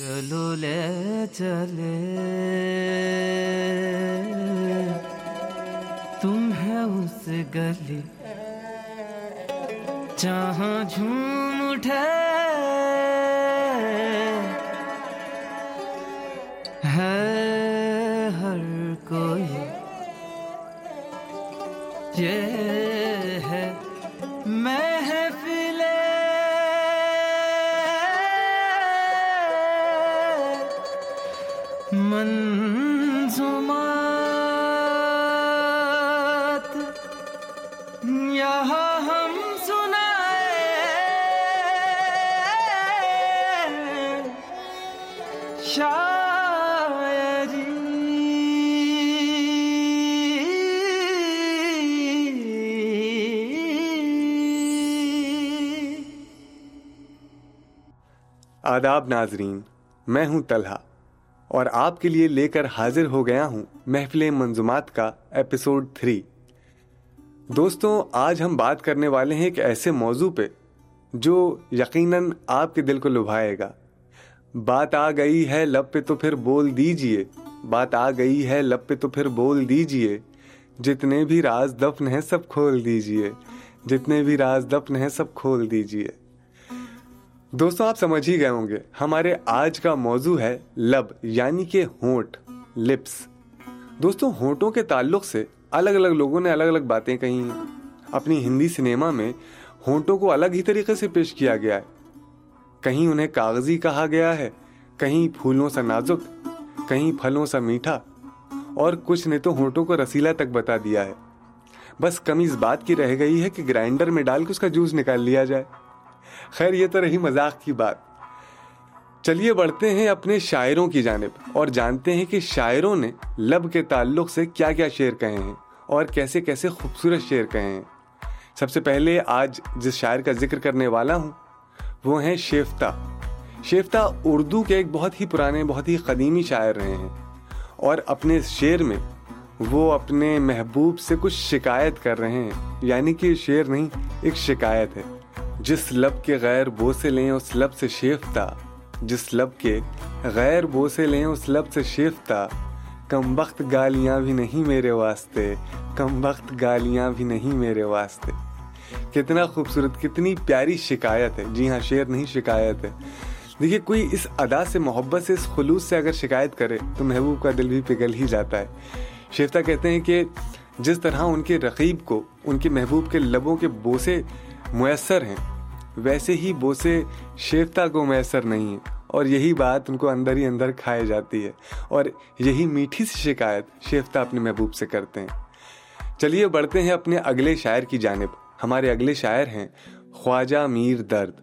چلو لے چلے۔ تم ہے اس گلی۔ جہاں جھوم اٹھے۔ ہے ہر کوئی۔ یہ منظومات یہاں ہم سنائے شاعری۔ آداب ناظرین میں ہوں طلحہ۔ اور آپ کے لیے لے کر حاضر ہو گیا ہوں محفل منظومات کا ایپیسوڈ تھری دوستوں، آج ہم بات کرنے والے ہیں ایک ایسے موضوع پہ جو یقیناً آپ کے دل کو لبھائے گا۔ بات آ گئی ہے لب پہ تو پھر بول دیجیے۔ بات آ گئی ہے لب پہ تو پھر بول دیجیے۔ جتنے بھی راز دفن ہیں سب کھول دیجیے۔ جتنے بھی راز دفن ہیں سب کھول دیجیے۔ دوستوں آپ سمجھ ہی گئے ہوں گے۔ ہمارے آج کا موضوع ہے لب یعنی کہ ہونٹ، لپس۔ دوستوں ہونٹوں کے تعلق سے الگ الگ لوگوں نے الگ الگ باتیں کہی ہیں۔ اپنی ہندی سنیما میں ہونٹوں کو الگ ہی طریقے سے پیش کیا گیا ہے۔ کہیں انہیں کاغذی کہا گیا ہے، کہیں پھولوں سا نازک، کہیں پھلوں سا میٹھا، اور کچھ نے تو ہونٹوں کو رسیلا تک بتا دیا ہے۔ بس کمی اس بات کی رہ گئی ہے کہ گرائنڈر میں ڈال کے اس کا جوس نکال لیا جائے۔ خیر، یہ تو رہی مذاق کی بات۔ چلیے، بڑھتے ہیں اپنے شاعروں کی جانب اور جانتے ہیں کہ شاعروں نے لب کے تعلق سے کیا کیا شعر کہے ہیں اور کیسے کیسے خوبصورت شعر کہے ہیں۔ سب سے پہلے آج جس شاعر کا ذکر کرنے والا ہوں، وہ ہیں شیفتہ۔ شیفتہ اردو کے ایک بہت ہی پرانے، بہت ہی قدیمی شاعر رہے ہیں اور اپنے شعر میں وہ اپنے محبوب سے کچھ شکایت کر رہے ہیں یعنی کہ شعر نہیں، ایک شکایت ہے۔ جس لب کے غیر بوسے لیں، اس لب سے شیفتہ جس لب کے غیر بوسے لیں، اس لب سے شیفتہ کم وقت گالیاں بھی نہیں میرے واسطے، کم وقت گالیاں بھی نہیں میرے واسطے۔ کتنا خوبصورت، کتنی پیاری شکایت ہے۔ جی ہاں شعر نہیں شکایت ہے۔ دیکھیے، کوئی اس ادا سے محبت سے، اس خلوص سے اگر شکایت کرے، تو محبوب کا دل بھی پگھل ہی جاتا ہے۔ شیفتہ کہتے ہیں کہ جس طرح ان کے رقیب کو، ان کے محبوب کے لبوں کے بوسے میسر ہیں۔ ویسے ہی بوسے شیفتہ کو میسر نہیں ہیں۔ اور یہی بات ان کو اندر ہی اندر کھائے جاتی ہے۔ اور یہی میٹھی سی شکایت شیفتہ اپنے محبوب سے کرتے ہیں۔ چلیے بڑھتے ہیں اپنے اگلے شاعر کی جانب۔ ہمارے اگلے شاعر ہیں خواجہ میر درد۔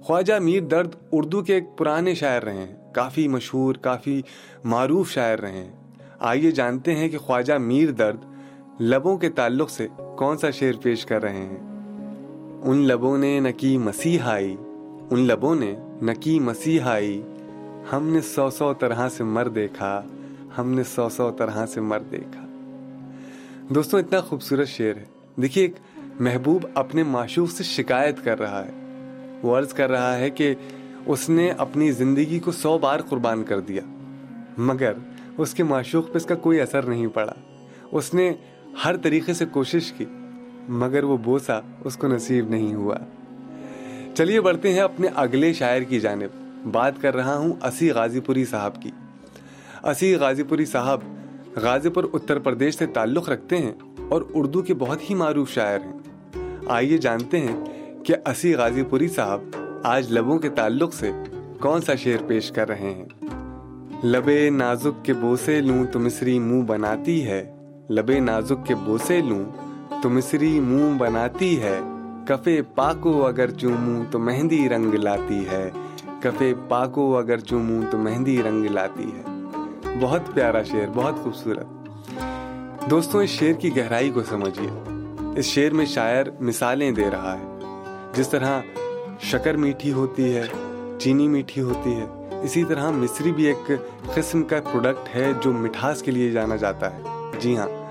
خواجہ میر درد اردو کے ایک پرانے شاعر رہے ہیں۔ کافی مشہور، کافی معروف شاعر رہے ہیں۔ آئیے جانتے ہیں کہ خواجہ میر درد لبوں کے تعلق سے کون سا شعر پیش کر رہے ہیں۔ ان لبوں نے نہ کی مسیح آئی ان لبوں نے نہ کی مسیح آئی ہم نے سو سو طرح سے مر دیکھا، ہم نے سو سو طرح سے مر دیکھا۔ دوستوں اتنا خوبصورت شعر ہے۔ دیکھیے، ایک محبوب اپنے معشوق سے شکایت کر رہا ہے۔ وہ عرض کر رہا ہے کہ اس نے اپنی زندگی کو سو بار قربان کر دیا، مگر اس کے معشوق پہ اس کا کوئی اثر نہیں پڑا۔ اس نے ہر طریقے سے کوشش کی۔ مگر وہ بوسا اس کو نصیب نہیں ہوا۔ چلیے بڑھتے ہیں اپنے اگلے شاعر کی جانب۔ بات کر رہا ہوں اسی غازی پوری صاحب کی۔ اسی غازی پوری صاحب غازی پور اتر پردیش سے تعلق رکھتے ہیں اور اردو کے بہت ہی معروف شاعر ہیں۔ آئیے جانتے ہیں کہ اسی غازی پوری صاحب آج لبوں کے تعلق سے کون سا شعر پیش کر رہے ہیں۔ لبے نازک کے بوسے لوں تو مصری منہ بناتی ہے۔ لبے نازک کے بوسے لوں تو مصری منہ بناتی ہے۔ کفے پاکو اگر چوموں تو مہندی رنگ لاتی ہے۔ کفے پاکو اگر چوموں تو مہندی رنگ لاتی ہے۔ بہت پیارا شعر، بہت خوبصورت۔ دوستوں اس شعر کی گہرائی کو سمجھیے۔ اس شعر میں شاعر مثالیں دے رہا ہے۔ جس طرح شکر میٹھی ہوتی ہے، چینی میٹھی ہوتی ہے، اسی طرح مصری بھی ایک قسم کا پروڈکٹ ہے جو مٹھاس کے لیے جانا جاتا ہے۔ جی ہاں۔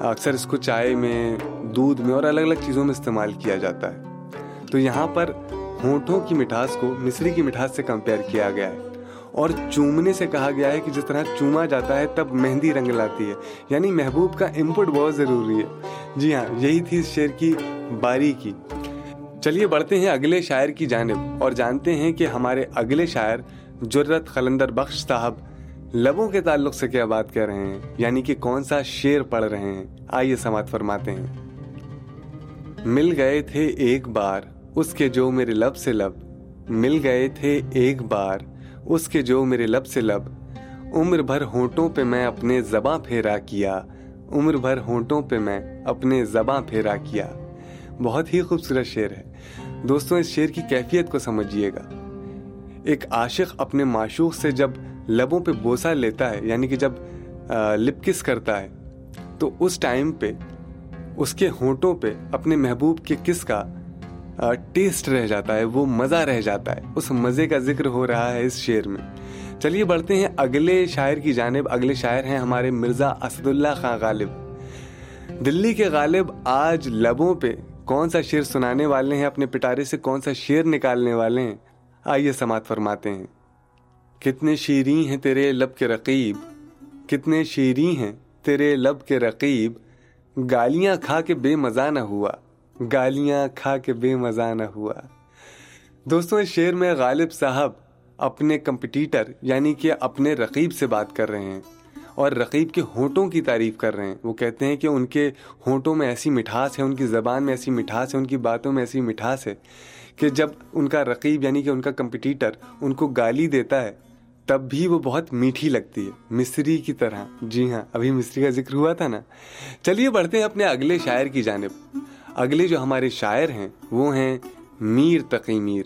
اکثر اس کو چائے میں، دودھ میں اور الگ الگ چیزوں میں استعمال کیا جاتا ہے۔ تو یہاں پر ہونٹوں کی مٹھاس کو مصری کی مٹھاس سے کمپیئر کیا گیا ہے۔ اور چومنے سے کہا گیا ہے کہ جس طرح چوما جاتا ہے، تب مہندی رنگ لاتی ہے۔ یعنی محبوب کا انپٹ بہت ضروری ہے۔ جی ہاں یہی تھی اس شعر کی باریکی چلیے بڑھتے ہیں اگلے شاعر کی جانب۔ اور جانتے ہیں کہ ہمارے اگلے شاعر جرت خلندر بخش صاحب لبوں کے تعلق سے کیا بات کر رہے ہیں؟ یعنی کہ کون سا شعر پڑھ رہے ہیں؟ آئیے سماعت فرماتے ہیں۔ مل گئے تھے ایک بار، اس کے جو میرے لب سے لب۔ مل گئے تھے ایک بار، اس کے جو میرے لب سے لب۔ عمر بھر ہونٹوں پہ میں اپنے زباں پھیرا کیا۔ عمر بھر ہونٹوں پہ میں اپنے زباں پھیرا کیا۔ بہت ہی خوبصورت شعر ہے۔ دوستوں، اس شعر کی کیفیت کو سمجھیے گا۔ ایک عاشق اپنے معشوق سے جب لبوں پہ بوسا لیتا ہے یعنی کہ جب لپ کس کرتا ہے، تو اس ٹائم پہ، اس کے ہونٹوں پہ اپنے محبوب کے کس کا ٹیسٹ رہ جاتا ہے، وہ مزہ رہ جاتا ہے۔ اس مزے کا ذکر ہو رہا ہے اس شعر میں۔ چلیے بڑھتے ہیں اگلے شاعر کی جانب۔ اگلے شاعر ہیں ہمارے مرزا اسد اللہ خان غالب۔ دلی کے غالب آج لبوں پہ کون سا شعر سنانے والے ہیں؟ اپنے پٹارے سے کون سا شعر نکالنے والے ہیں؟ آئیے سماعت فرماتے ہیں۔ کتنے شیریں ہیں تیرے لب کے رقیب، کتنے شیریں ہیں تیرے لب کے رقیب۔ گالیاں کھا کے بے مزہ نہ ہوا، گالیاں کھا کے بے مزہ نہ ہوا۔ دوستوں اس شعر میں غالب صاحب اپنے کمپٹیٹر یعنی کہ اپنے رقیب سے بات کر رہے ہیں اور رقیب کے ہونٹوں کی تعریف کر رہے ہیں۔ وہ کہتے ہیں کہ ان کے ہونٹوں میں ایسی مٹھاس ہے، ان کی زبان میں ایسی مٹھاس ہے، ان کی باتوں میں ایسی مٹھاس ہے کہ جب ان کا رقیب یعنی کہ ان کا کمپٹیٹر ان کو گالی دیتا ہے تب بھی وہ بہت میٹھی لگتی ہے۔ مصری کی طرح۔ جی ہاں ابھی مصری کا ذکر ہوا تھا نا۔ چلیے، بڑھتے ہیں اپنے اگلے شاعر کی جانب۔ اگلے جو ہمارے شاعر ہیں، وہ ہیں میر تقی میر۔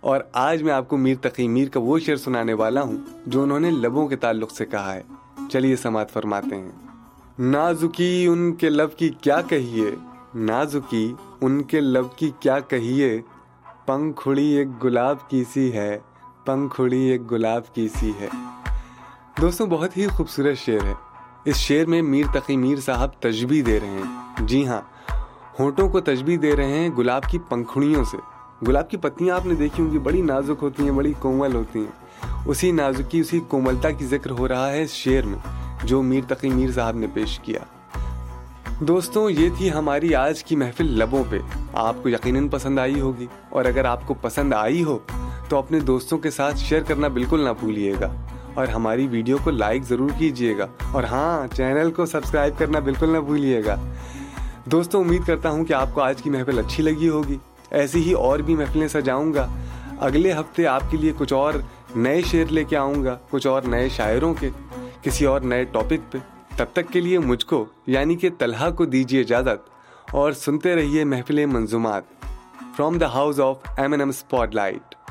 اور آج میں آپ کو میر تقی میر کا وہ شعر سنانے والا ہوں، جو انہوں نے لبوں کے تعلق سے کہا ہے۔ چلیے، سماعت فرماتے ہیں۔ نازکی ان کے لب کی کیا کہیے؟ نازکی ان کے لب کی کیا کہیے؟ پنکھڑی ایک گلاب کی سی ہے۔ پنکھڑی ایک گلاب کی سی ہے۔ دوستوں، بہت ہی خوبصورت شعر ہے۔ اس شعر میں میر تقی میر صاحب تجبی دے رہے ہیں۔ جی ہاں ہونٹوں کو تجبی دے رہے ہیں گلاب کی پنکھڑیوں سے۔ گلاب کی پتیاں آپ نے دیکھی ہوں گی، بڑی نازک ہوتی ہیں، بڑی کومل ہوتی ہیں۔ اسی نازکی، اسی کوملتا کی ذکر ہو رہا ہے اس شعر میں، جو میر تقی میر صاحب نے پیش کیا۔ دوستوں، یہ تھی ہماری آج کی محفل لبوں پہ۔ آپ کو یقیناً پسند آئی ہوگی۔ اور اگر آپ کو پسند آئی ہو تو اپنے دوستوں کے ساتھ شیئر کرنا بالکل نہ بھولیے گا۔ اور ہماری ویڈیو کو لائک ضرور کیجیے گا۔ اور ہاں چینل کو سبسکرائب کرنا بالکل نہ بھولیے گا۔ دوستوں امید کرتا ہوں کہ آپ کو آج کی محفل اچھی لگی ہوگی۔ ایسی ہی اور بھی محفلیں سجاؤں گا۔ اگلے ہفتے آپ کے لیے کچھ اور نئے شعر لے کے آؤں گا، کچھ اور نئے شاعروں کے، کسی اور نئے ٹاپک پہ۔ تب تک کے لیے مجھ کو یعنی کہ طلحہ کو دیجیے اجازت۔ اور سنتے رہیے محفل منظومات۔ From the house of M N M spotlight